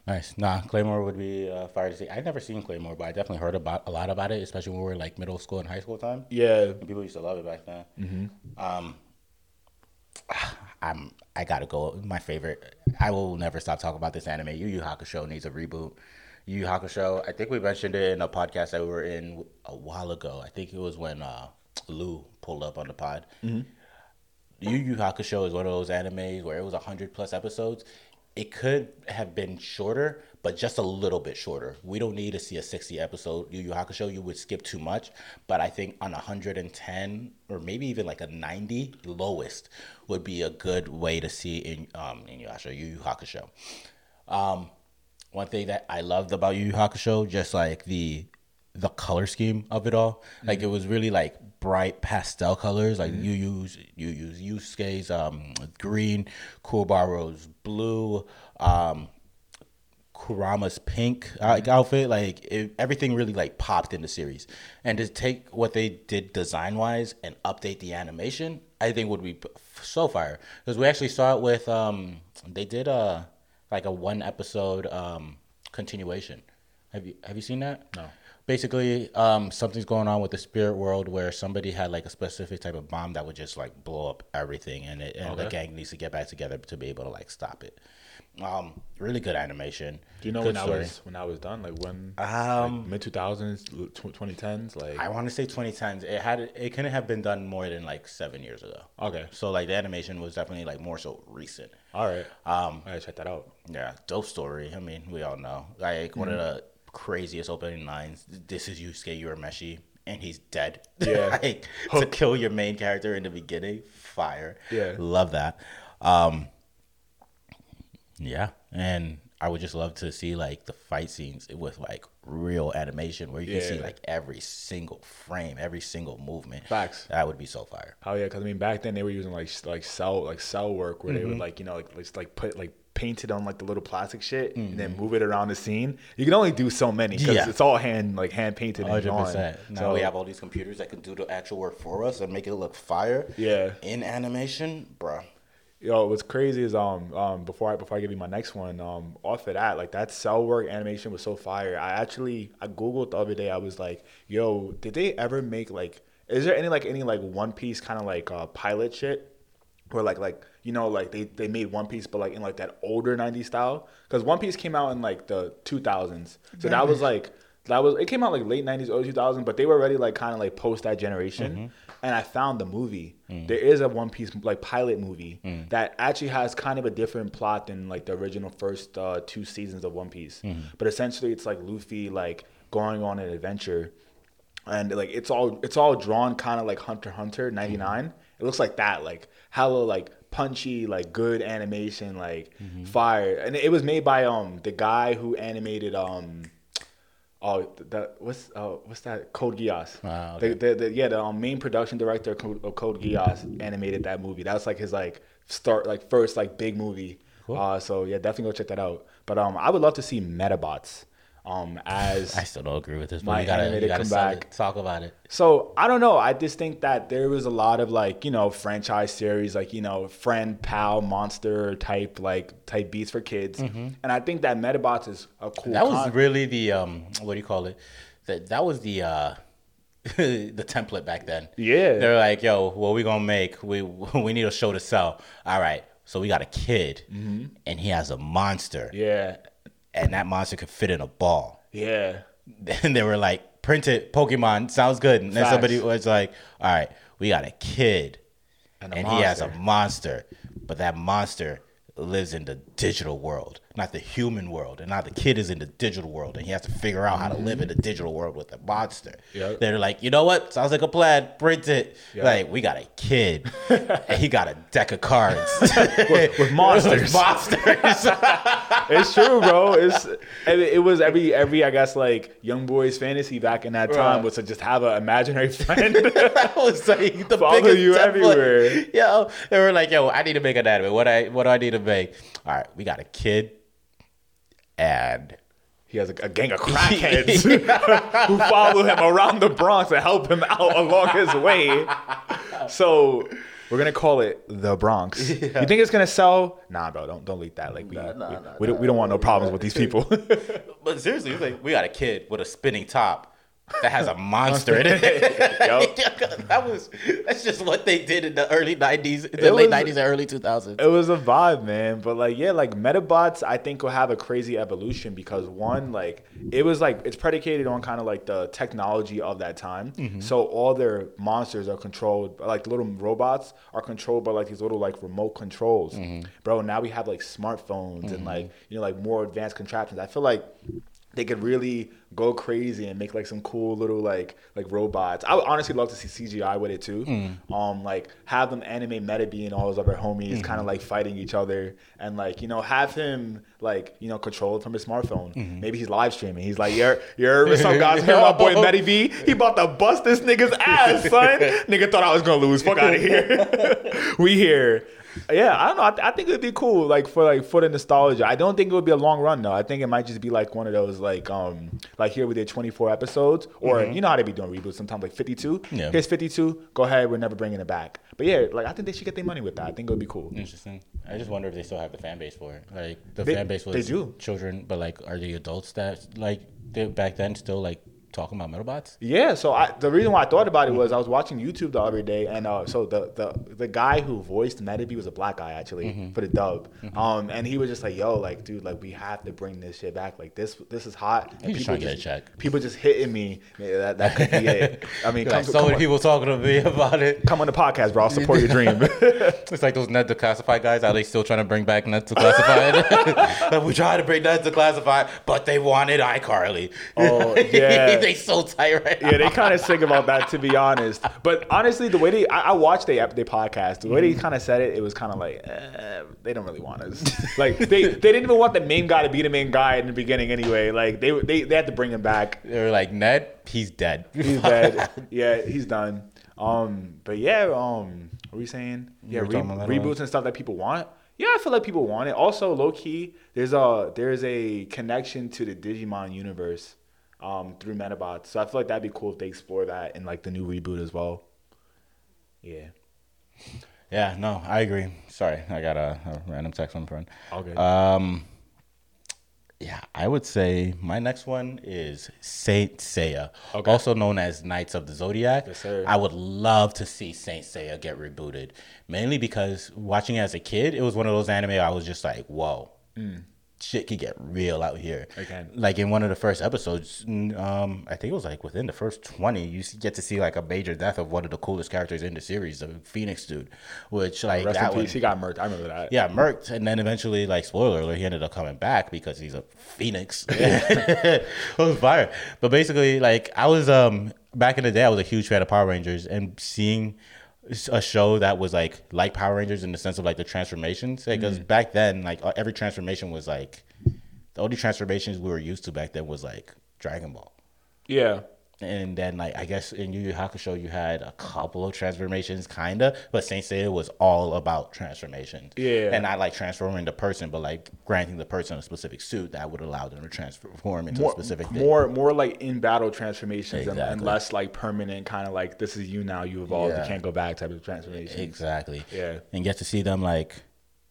Nice. Nah, Claymore would be uh, fire to see. I've never seen Claymore, but I definitely heard about a lot about it, especially when we were like middle school and high school time. Yeah, and People used to love it back then. Um, (sighs) I'm. I gotta go. My favorite. I will never stop talking about this anime. Yu Yu Hakusho needs a reboot. Yu Yu Hakusho. I think we mentioned it in a podcast that we were in a while ago. I think it was when uh, Lou pulled up on the pod. Yu Yu Hakusho is one of those animes where it was hundred plus episodes. It could have been shorter, but just a little bit shorter. We don't need to see a sixty episode Yu Yu Hakusho. You would skip too much. But I think on hundred and ten or maybe even like a ninety lowest would be a good way to see in um in. Yu Yu Hakusho. Um, one thing that I loved about Yu Yu Hakusho, just like the the color scheme of it all, like it was really like bright pastel colors, like you use you use Yusuke's um green, Kuwabara's blue, um Kurama's pink uh, outfit, like it, everything really like popped in the series, and to take what they did design wise and update the animation, I think would be so fire. Because we actually saw it with um they did a like a one episode um continuation. Have you have you seen that? No. Basically, um, something's going on with the spirit world where somebody had like a specific type of bomb that would just like blow up everything, and it, and the gang needs to get back together to be able to like stop it. Um, really good animation. Do you know Good when story. I was when I was done? Like when? Um, mid two thousands, twenty tens. Like I want to say 2010s. It had it couldn't have been done more than like seven years ago. okay, So like the animation was definitely like more so recent. all right. Um, I gotta check that out. Yeah, dope story. I mean, we all know. Like one of the craziest opening lines. This is Yusuke Urameshi, and he's dead. (laughs) Yeah. like to kill your main character in the beginning. Fire. Yeah. love that. Um, yeah, and I would just love to see like the fight scenes with like real animation where you can see Yeah. like every single frame, every single movement. Facts. That would be so fire. Oh yeah, because I mean back then they were using like like cell like cell work where Mm-hmm. they would like you know like just like put like paint it on like the little plastic shit and then Mm-hmm. move it around the scene. You can only do so many because Yeah. it's all hand like hand painted and Hundred percent. Now So, we have all these computers that can do the actual work for us and make it look fire. Yeah. In animation, bro. Yo, what's crazy is um um before I before I give you my next one um off of that like that cell work animation was so fire. I actually I googled the other day. I was like, yo, did they ever make like? Is there any like any like One Piece kind of like uh, pilot shit? Where like like you know like they, they made One Piece but like in like that older '90s style because One Piece came out in like the 2000s so that was like that was it came out like late '90s, early 2000s, but they were already like kind of like post that generation. Mm-hmm. And I found the movie. Mm. There is a One Piece like pilot movie mm. that actually has kind of a different plot than like the original first uh, two seasons of One Piece. Mm-hmm. But essentially, it's like Luffy like going on an adventure and like it's all it's all drawn kind of like Hunter Hunter '99. Mm-hmm. It looks like that, like hella like punchy, like good animation, like fire. And it was made by um the guy who animated um oh that what's uh what's that Code Geass. Ah, the, the, the, yeah, the um, main production director of Code, Geass animated that movie. That was like his like start like first like big movie. Uh, so yeah, definitely go check that out. But um, I would love to see Medabots um as I still don't agree with this, but you gotta, you gotta sell comeback. it. talk about it. So I don't know. I just think that there was a lot of like you know franchise series, like you know friend, pal, monster type like type beats for kids, and I think that Medabots is a cool. Mm-hmm. That was really the um, what do you call it? That that was the uh, (laughs) the template back then. Yeah. they're like, yo, what we gonna make? We (laughs) we need a show to sell. All right, so we got a kid, and he has a monster, Mm-hmm. yeah, and that monster could fit in a ball. yeah, (laughs) and they were like, print it, Pokemon, sounds good. And then Facts. somebody was like, all right, we got a kid And and, he has a monster, but that monster lives in the digital world, not the human world. And now the kid is in the digital world and he has to figure out how to live in the mm-hmm. digital world with a monster. Yep. They're like, you know what? Sounds like a plan. Print it. Yep. Like, we got a kid (laughs) and he got a deck of cards (laughs) (laughs) with monsters. monsters. it's true, bro. It's and it was every every I guess like young boys fantasy back in that time Right. was to just have an imaginary friend. that was like the Follow biggest you template. everywhere. Yo, they were like, "Yo, I need to make an anime. What I what do I need to make? All right, we got a kid, and He has a, a gang of (laughs) crackheads (laughs) who follow him around the Bronx and help him out (laughs) along his way. So we're gonna call it the Bronx. You think it's gonna sell? Nah, bro. Don't don't leak that. Like we we, we, don't, we don't want no problems with these people. but seriously, like we got a kid with a spinning top that has a monster in it. (laughs) Yup. (laughs) that was that's just what they did in the early '90s, the It late '90s and early 2000s. It was a vibe, man. But like, yeah, like Medabots, I think will have a crazy evolution because one, like, it was like it's predicated on kind of like the technology of that time. Mm-hmm. So all their monsters are controlled, like little robots are controlled by like these little like remote controls, mm-hmm. bro. Now we have like smartphones and mm-hmm. like you know like more advanced contraptions. I feel like they could really go crazy and make like some cool little like like robots. I would honestly love to see CGI with it too. Hmm. Um, like have them animate Metabee and all his other homies hmm. kind of like fighting each other, and like you know have him like you know controlled from his smartphone. Hmm. Maybe he's live streaming. He's like, "You're you're what's up, guys? (laughs) Here, my boy Metabee. He about to bust this nigga's ass, son. (laughs) Nigga thought I was gonna lose. Fuck out of here. (laughs) we here." Yeah, I don't know. I, th- I think it'd be cool, like for like for the nostalgia. I don't think it would be a long run though. I think it might just be like one of those like um like here we did twenty four episodes, or you know how they be doing reboots sometimes like fifty two. Yeah. Here's fifty two. Go ahead, we're never bringing it back. But yeah, like I think they should get their money with that. I think it would be cool. Interesting. I just wonder if they still have the fan base for it. Like the They- fan base they was do. children, but like, are the adults that like they, back then still like talking about Medabots? Yeah, so I, the reason why I thought about it was I was watching YouTube the other day, and uh, so the, the the guy who voiced Metabee was a black guy actually Mm-hmm. for the dub, um, and he was just like, "Yo, like, dude, like, we have to bring this shit back. Like, this this is hot." And He's just trying to get a check. People just hitting me. Yeah, that that could be it. I mean, (laughs) come, Like, so many people talking to me about it. come on the podcast, bro. I'll support your dream. (laughs) (laughs) It's like those Ned's Declassified guys. Are they still trying to bring back Ned's Declassified? like, we tried to bring Ned's Declassified, but they wanted iCarly. Oh, yeah. They so tight right now. yeah, they kind of sick about that, to be honest. But honestly, the way they, I, I watched they they podcast. The way they kind of said it, it was kind of like, eh, they don't really want us. (laughs) like they, they didn't even want the main guy to be the main guy in the beginning anyway. Like they, they, they had to bring him back. They were like, Ned, he's dead. He's dead. (laughs) yeah, he's done. Um, but yeah, um, what were we saying? Yeah, re- reboots and stuff that people want. Yeah, I feel like people want it. Also, low key, there's a there's a connection to the Digimon universe um, through Medabots. So I feel like that'd be cool if they explore that in like the new reboot as well. Yeah. Yeah, no, I agree. Sorry, I got a, a random text from a friend. Okay. Um, yeah, I would say my next one is Saint Seiya, Okay. also known as Knights of the Zodiac. Yes, sir. I would love to see Saint Seiya get rebooted, mainly because watching it as a kid, it was one of those anime I was just like, whoa, Mm. Shit could get real out here. Can. Like in one of the first episodes, um, I think it was like within the first twenty, you get to see like a major death of one of the coolest characters in the series, the Phoenix dude, which like Rest that one. He got murked. I remember that. yeah, murked, and then eventually, like spoiler alert, he ended up coming back because he's a phoenix. (laughs) it was fire. But basically, like I was um back in the day, I was a huge fan of Power Rangers, and seeing a show that was like like Power Rangers in the sense of like the transformations, because back then, like uh, every transformation was like the only transformations we were used to back then was like Dragon Ball. Yeah. And then, like, I guess in Yu Yu Hakusho, you had a couple of transformations, kind of, but Saint Seiya was all about transformations. Yeah. And not like transforming the person, but like granting the person a specific suit that would allow them to transform into More, a specific thing. more, more like in battle transformations and, and less like permanent kind of like this is you now. You evolved. Yeah. You can't go back type of transformation. Exactly. Yeah. And get to see them, like,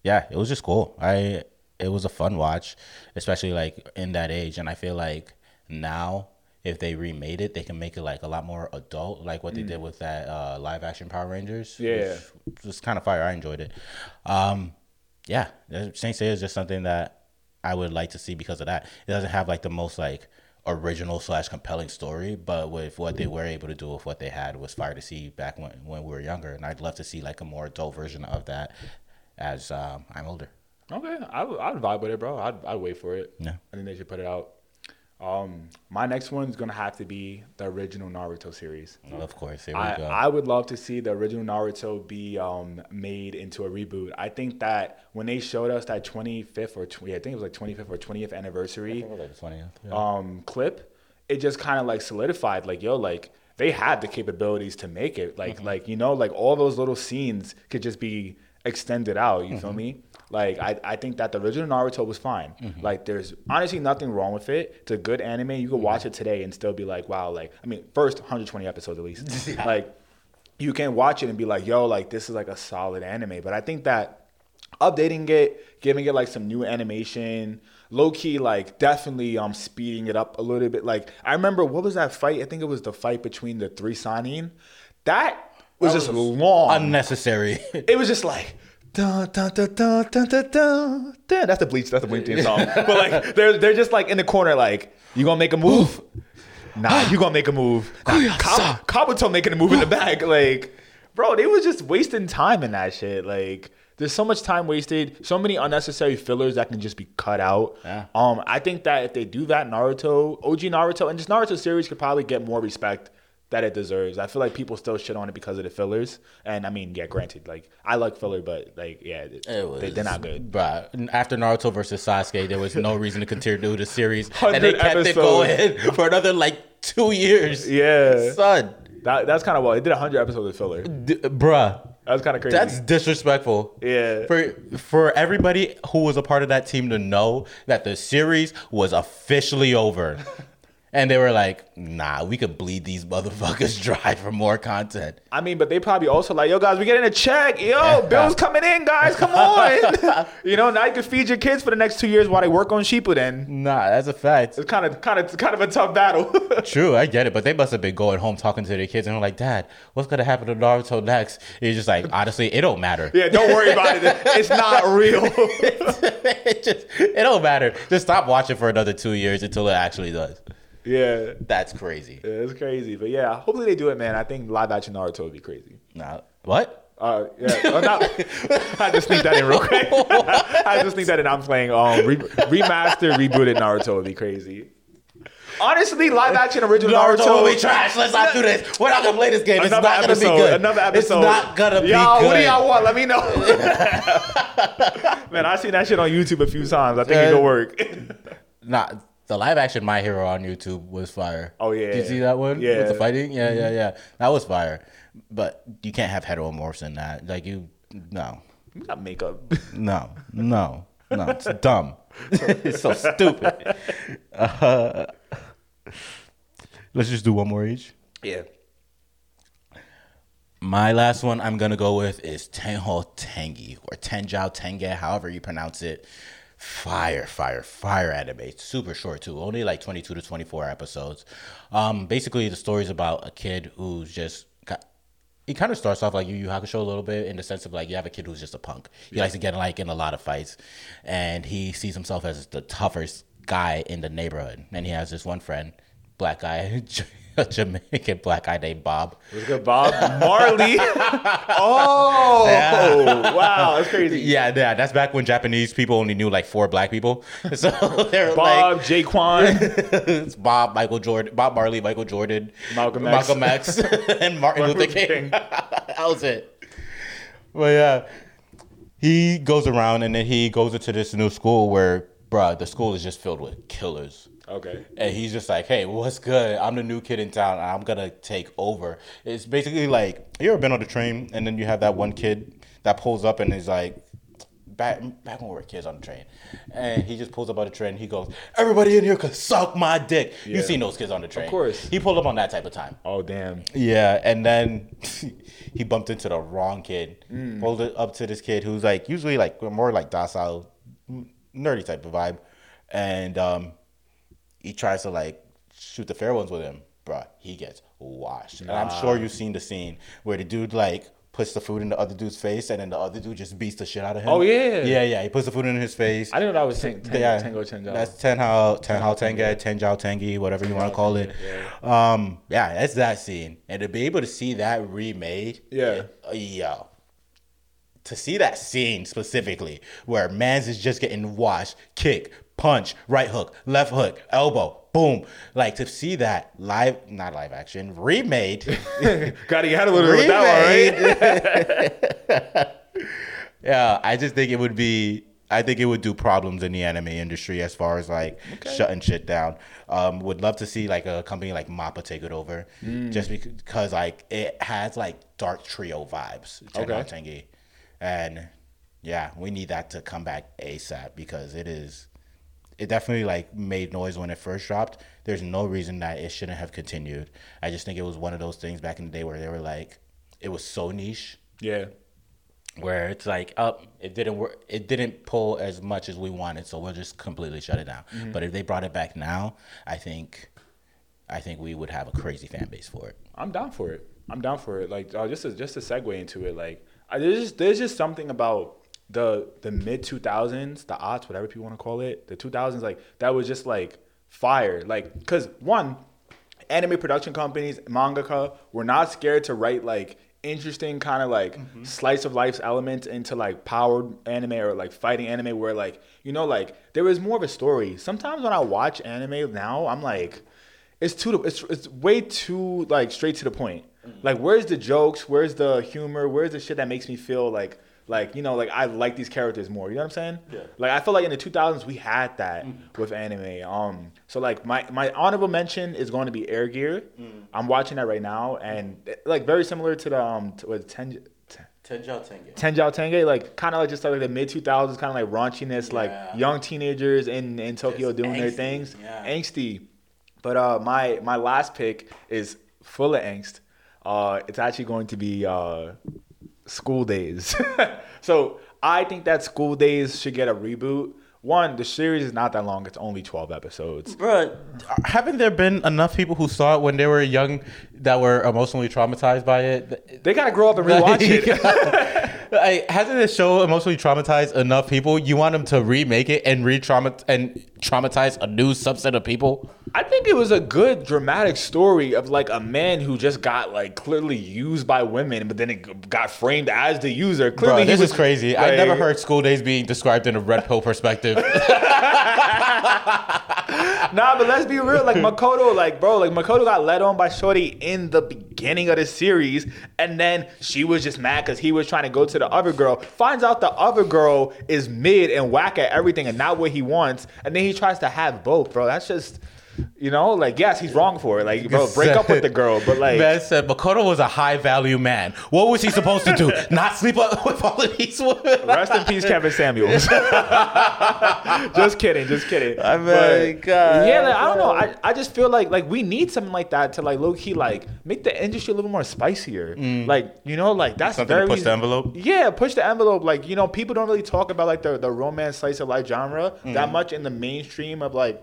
yeah, it was just cool. I, it was a fun watch, especially like in that age. And I feel like now, if they remade it, they can make it like a lot more adult, like what they did with that uh, live action Power Rangers. Mm. Yeah. which was kind of fire. I enjoyed it. Um, yeah, Saint Seiya is just something that I would like to see because of that. It doesn't have like the most like original slash compelling story, but with what they were able to do with what they had was fire to see back when when we were younger. And I'd love to see like a more adult version of that as um, I'm older. Okay, I would, I'd vibe with it, bro. I'd, I'd wait for it. Yeah. I think they should put it out. Um, my next one is gonna have to be the original Naruto series. Of course, here we I, go. I would love to see the original Naruto be um, made into a reboot. I think that when they showed us that 25th or 20, I think it was like 25th or 20th anniversary Like 20th, yeah. um, clip, it just kind of like solidified, like yo, like they had the capabilities to make it. Like Mm-hmm. like you know, like all those little scenes could just be extended out. You Mm-hmm. feel me? Like I, I think that the original Naruto was fine. Mm-hmm. Like there's honestly nothing wrong with it. It's a good anime. You could watch it today and still be like, wow. Like I mean, first 120 episodes at least. (laughs) Like you can watch it and be like, yo, like this is like a solid anime. But I think that updating it, giving it like some new animation, low key, like definitely um speeding it up a little bit. Like I remember what was that fight? I think it was the fight between the three Sannin. That was just long. Unnecessary. it was just like. Dun, dun, dun, dun, dun, dun, dun. That's the bleach. That's the bleach theme song. But like, they're they're just like in the corner, like, you gonna make a move? Nah, you gonna make a move. Nah, Ka- Kabuto making a move in the back. Like, bro, they was just wasting time in that shit. Like, there's so much time wasted, so many unnecessary fillers that can just be cut out. Yeah. Um, I think that if they do that, Naruto, OG Naruto, and just Naruto series could probably get more respect that it deserves. I feel like people still shit on it because of the fillers. And I mean, yeah, granted, like I like filler, but like, yeah, It they, they're not good. But after Naruto versus Sasuke, there was no reason to continue the series, and they kept it going (laughs) for another like two years. Yeah. son, That, that's kind of well. It did 100 episodes of filler. D- bruh, That's kind of crazy. that's disrespectful. Yeah. For for everybody who was a part of that team to know that the series was officially over. (laughs) And they were like, nah, we could bleed these motherfuckers (laughs) dry for more content. I mean, but they probably also like, yo, guys, we're getting a check. Yo, (laughs) bills coming in, guys. Come on. (laughs) you know, now you can feed your kids for the next two years while they work on Shippuden. Nah, that's a fact. It's kind of, kind of, kind of a tough battle. True, I get it, but they must have been going home talking to their kids and they're like, Dad, what's gonna happen to Naruto next? And he's just like, honestly, it don't matter. yeah, don't worry about it. It's not real. it just it don't matter. Just stop watching for another two years until it actually does. Yeah. That's crazy. Yeah, It's crazy, but yeah, hopefully they do it, man. I think live action Naruto would be crazy. Nah, what? Uh, yeah, oh, not, (laughs) I just sneak that in real quick. (laughs) I just think that in. I'm playing um re- remaster, rebooted Naruto would be crazy. Honestly, live action original Naruto, Naruto will be trash. Let's not do this. We're not gonna play this game. It's Another not gonna episode. be good. Another episode. It's not gonna be y'all, good. What do y'all want? Let me know. (laughs) Man, I seen that shit on YouTube a few times. I think it Uh, could work. Nah, the live action My Hero on YouTube was fire. Oh, yeah. Did you see that one? Yeah. With the fighting? Yeah, yeah, yeah. That was fire. But you can't have heteromorphs in that. Like you no. we got makeup. (laughs) No. No. No. It's dumb. (laughs) it's so stupid. Uh, let's just do one more each. Yeah. My last one I'm gonna go with is Tenho Tengi or Tenjao Tenge, however you pronounce it. Fire, fire, fire anime. Super short too, only like 22 to 24 episodes. Um, basically, the story's about a kid who's just got He kind of starts off like Yu Yu Hakusho a little bit in the sense of like you have a kid who's just a punk. He likes to get like in a lot of fights, and he sees himself as the toughest guy in the neighborhood. And he has this one friend, black guy, (laughs) a (laughs) Jamaican black guy named Bob. What's good, Bob Marley? (laughs) oh, wow, that's crazy. Yeah, yeah, that's back when Japanese people only knew like four black people. (laughs) So they're Bob, like Jaquan, it's Bob, Michael Jordan, Bob Marley, Michael Jordan, Malcolm X. Malcolm X, and Martin Luther. King. that was it. But yeah, he goes around and then he goes into this new school where, bruh, the school is just filled with killers. Okay. And he's just like, hey, what's good? I'm the new kid in town. I'm going to take over. It's basically like, you ever been on the train and then you have that one kid that pulls up and is like, back, back when we were kids on the train. And he just pulls up on the train. He goes, everybody in here can suck my dick. Yeah. You've seen those kids on the train. Of course. He pulled up on that type of time. Oh damn. Yeah, and then (laughs) he bumped into the wrong kid. Pulled it up to this kid who's like usually like more like docile, nerdy type of vibe, and um, he tries to like shoot the fair ones with him, bruh. He gets washed, and I'm sure you've seen the scene where the dude like puts the food in the other dude's face, and then the other dude just beats the shit out of him. Oh, yeah. yeah, yeah. He puts the food in his face. I didn't know that was ten, ten, Yeah, Tango Chenjo. That's Tenhao, Tenhao Tenge, Tenjao Tengi, whatever you want to call it. Um, yeah, that's that scene, and to be able to see that remade, Yeah. uh, yo, to see that scene specifically where Mans is just getting washed, kick, punch, right hook, left hook, elbow, boom, like to see that live, not live action, remade. (laughs) Gotta get a little bit with that one, right? (laughs) yeah, I just think it would be. I think it would do problems in the anime industry as far as like shutting shit down. Um, would love to see like a company like Mappa take it over, Mm. just because like it has like dark trio vibes. Okay. Tengi. and yeah, we need that to come back ASAP because it is. It definitely like made noise when it first dropped. There's no reason that it shouldn't have continued. I just think it was one of those things back in the day where they were like, it was so niche Yeah. where it's like up it didn't work it didn't pull as much as we wanted so we'll just completely shut it down Mm-hmm. but if they brought it back now i think i think we would have a crazy fan base for it I'm down for it. I'm down for it. Like uh, just to, just to segue into it, like I, there's just there's just something about the the mid 2000s, the aughts, whatever people want to call it, the 2000s, like that was just like fire. Like because one, anime production companies, mangaka were not scared to write like interesting kind of like mm-hmm. slice of life elements into like powered anime or like fighting anime where like you know like there was more of a story. Sometimes when I watch anime now, I'm like it's too it's it's way too like straight to the point. Mm. Like where's the jokes? Where's the humor? Where's the shit that makes me feel like like you know like I like these characters more. You know what I'm saying? Yeah. Like I feel like in the 2000s we had that with anime. Um, so like my my honorable mention is going to be Air Gear. I'm watching that right now, and like very similar to the um to, what, Ten, Tenjao Tenge, like kind of like just like the mid 2000s, kind of like raunchiness, like young teenagers in in Tokyo Just doing their things, yeah. angsty. But uh, my my last pick is full of angst. Uh, it's actually going to be uh, School Days. (laughs) so I think that School Days should get a reboot. One, the series is not that long; it's only 12 episodes. Bro, haven't there been enough people who saw it when they were young that were emotionally traumatized by it? They gotta grow up and rewatch it. Like, (laughs) hasn't this show emotionally traumatized enough people? You want them to remake it and re-trauma and traumatize a new subset of people? I think it was a good dramatic story of like a man who just got like clearly used by women, but then it got framed as the user. Clearly, Bro, he this was is crazy. I like- never heard school days being described in a red pill perspective. (laughs) (laughs) Nah, but let's be real. Like Makoto, like bro, like Makoto got led on by Shorty in the beginning of the series, and then she was just mad because he was trying to go to the other girl. Finds out the other girl is mid and whack at everything and not what he wants, and then he tries to have both, bro. That's just. You know, like yes, he's wrong for it. Like, bro, break up with the girl, but like, Man said Makoto was a high value man. What was he supposed to do? (laughs) Not sleep up with all of these women? Rest in peace, Kevin Samuels. (laughs) just kidding, just kidding. I mean, But, God. Yeah, like, I don't know. I, I just feel like like we need something like that to like low key like make the industry a little more spicier. Like you know, like that's Mm. Something to very push the envelope? Yeah, push the envelope. Like you know, people don't really talk about like the the romance slice of life genre Mm. that much in the mainstream of like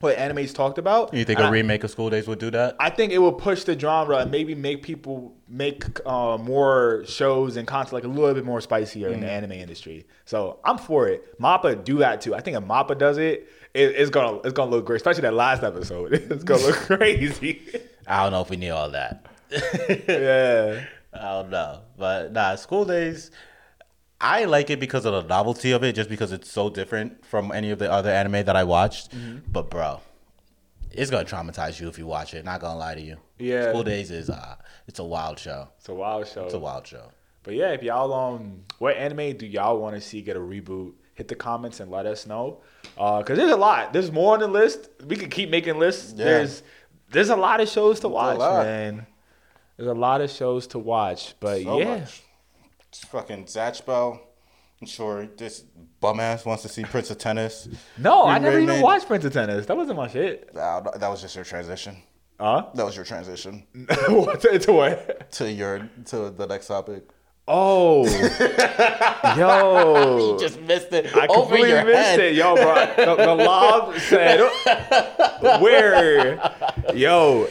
what anime's talked about. You think And a I- remake of School Days would do that? I think it would push the genre and maybe make people make uh, more shows and content like a little bit more spicier in the anime industry. So I'm for it. Mappa do that too. I think if Mappa does it, it it's gonna it's gonna look great. Especially that last episode, (laughs) it's gonna look (laughs) crazy. I don't know if we need all that. (laughs) yeah, I don't know, but nah, School Days. I like it because of the novelty of it, just because it's so different from any of the other anime that I watched. Mm-hmm. But bro, it's gonna traumatize you if you watch it. Not gonna lie to you. Yeah. School Days is uh, it's a wild show. it's a wild show. It's a wild show. But yeah, if y'all um, what anime do y'all want to see get a reboot? Hit the comments and let us know. Uh, cause there's a lot. There's more on the list. We could keep making lists. Yeah. There's there's a lot of shows to watch, man. There's a lot of shows to watch. But So yeah, much. Fucking Zatch Bell. I'm sure this bum ass wants to see Prince of Tennis. no, I never even watched Prince of Tennis. That wasn't my shit. That was just your transition. Huh? That was your transition (laughs) to, to what? to your to the next topic. Oh, (laughs) yo, (laughs) You just missed it. I over completely missed head. it, yo, bro. The, the lob said, "Where, yo,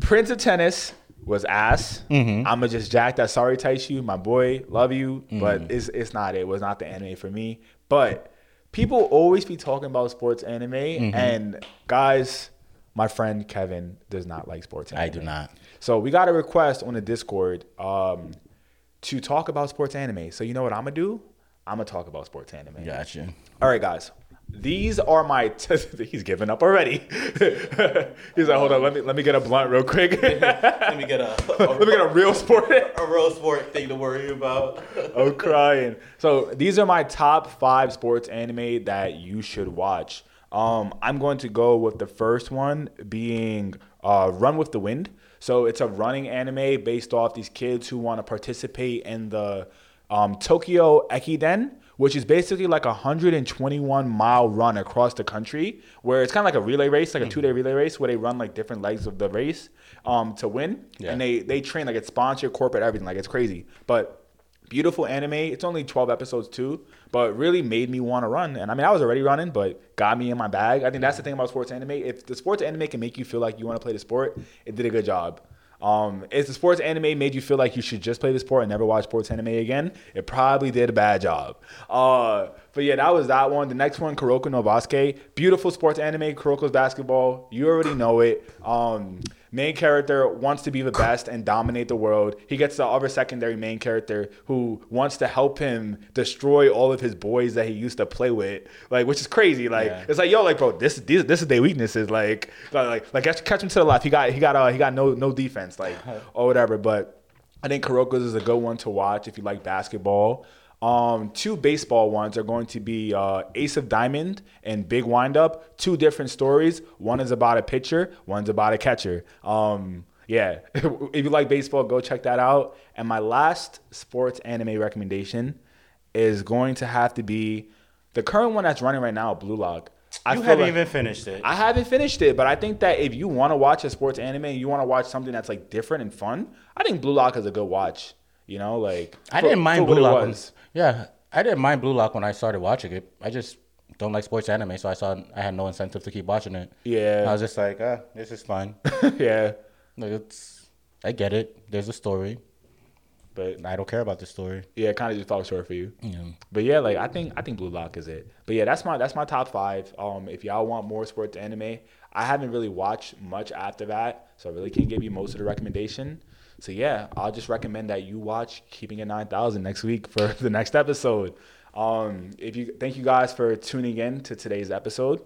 Prince of Tennis was ass. Mm-hmm. I'ma just jack that. Sorry, Taishu, my boy, love you, Mm-hmm. but it's it's not it. It was not the anime for me. But people always be talking about sports anime, Mm-hmm. and guys, my friend Kevin does not like sports anime. I do not. So we got a request on the Discord um, to talk about sports anime. So you know what I'm gonna do? I'm gonna talk about sports anime. Gotcha. All right, guys. These are my. T- (laughs) he's giving up already. (laughs) he's like, hold on, let me let me get a blunt real quick. (laughs) Let me get a, let me get a real sport. a real sport thing to worry about. I'm crying. So these are my top five sports anime that you should watch. Um, I'm going to go with the first one being uh, Run with the Wind. So it's a running anime based off these kids who want to participate in the um, Tokyo Ekiden, which is basically like a 121 mile run across the country, where it's kind of like a relay race, like a two day relay race, where they run like different legs of the race um, to win, Yeah. and they they train like it's sponsored, corporate, everything, like it's crazy, but beautiful anime. It's only 12 episodes too, but really made me want to run. And I mean, I was already running, but got me in my bag. I think that's the thing about sports anime. If the sports anime can make you feel like you want to play the sport, it did a good job. Um, if the sports anime made you feel like you should just play the sport and never watch sports anime again, it probably did a bad job. Uh, but yeah, that was that one. The next one, Kuroko no Basket. Beautiful sports anime, Kuroko's basketball. You already know it. Um, main character wants to be the best and dominate the world. He gets the other secondary main character who wants to help him destroy all of his boys that he used to play with, like which is crazy. Like Yeah. it's like yo, like bro, this this this is their weaknesses. Like like like catch, catch him to the left. He got he got uh, he got no no defense like (laughs) or whatever. But I think Kuroko's is a good one to watch if you like basketball. Um, two baseball ones are going to be uh, Ace of Diamond and Big Windup. Two different stories. One is about a pitcher. One's about a catcher. Um, yeah, (laughs) if you like baseball, go check that out. And my last sports anime recommendation is going to have to be the current one that's running right now, Blue Lock. I you haven't like- even finished it. I haven't finished it, but I think that if you want to watch a sports anime and you want to watch something that's like different and fun, I think Blue Lock is a good watch. You know, like I for- didn't mind Blue Lock. Yeah, I didn't mind Blue Lock when I started watching it. I just don't like sports anime, so I saw I had no incentive to keep watching it. Yeah. I was just like, ah, this is fine. (laughs) yeah, like it's, I get it. There's a story. But I don't care about the story. yeah, it kind of just fell short for you. Yeah. But yeah, like I think I think Blue Lock is it. But yeah, that's my that's my top five. Um, if y'all want more sports anime, I haven't really watched much after that, so I really can't give you most of the recommendation. So yeah, I'll just recommend that you watch Keeping It Nine Thousand next week for (laughs) the next episode. Um, if you thank you guys for tuning in to today's episode.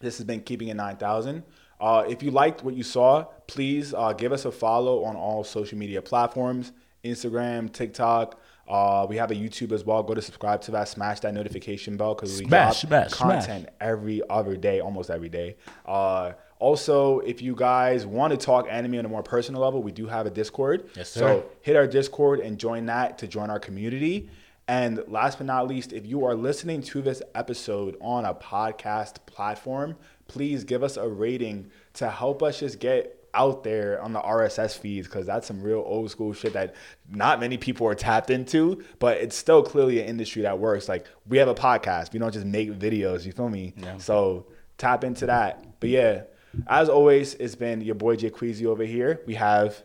This has been Keeping It 9000. Uh, if you liked what you saw, please uh, give us a follow on all social media platforms Instagram, TikTok. Uh, we have a YouTube as well. Go to subscribe to that. Smash that notification bell because we Smash, drop smash, smash. content every other day, almost every day. Uh, also, if you guys want to talk anime on a more personal level, we do have a Discord. Yes, sir. So hit our Discord and join that to join our community. And last but not least, if you are listening to this episode on a podcast platform, please give us a rating to help us just get out there on the RSS feeds because that's some real old school shit that not many people are tapped into, but it's still clearly an industry that works. Like we have a podcast, we don't just make videos, you feel me? Yeah. So tap into that. But yeah, as always, it's been your boy Jay Queasy over here. We have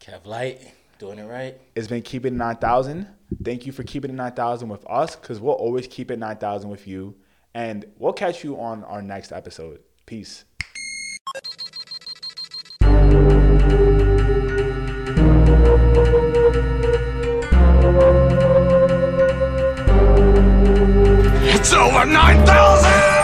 Kev Light, doing it right. it's been keeping it 9,000. Thank you for keeping it 9,000 with us because we'll always keep it 9,000 with you. And we'll catch you on our next episode. Peace. It's over 9,000!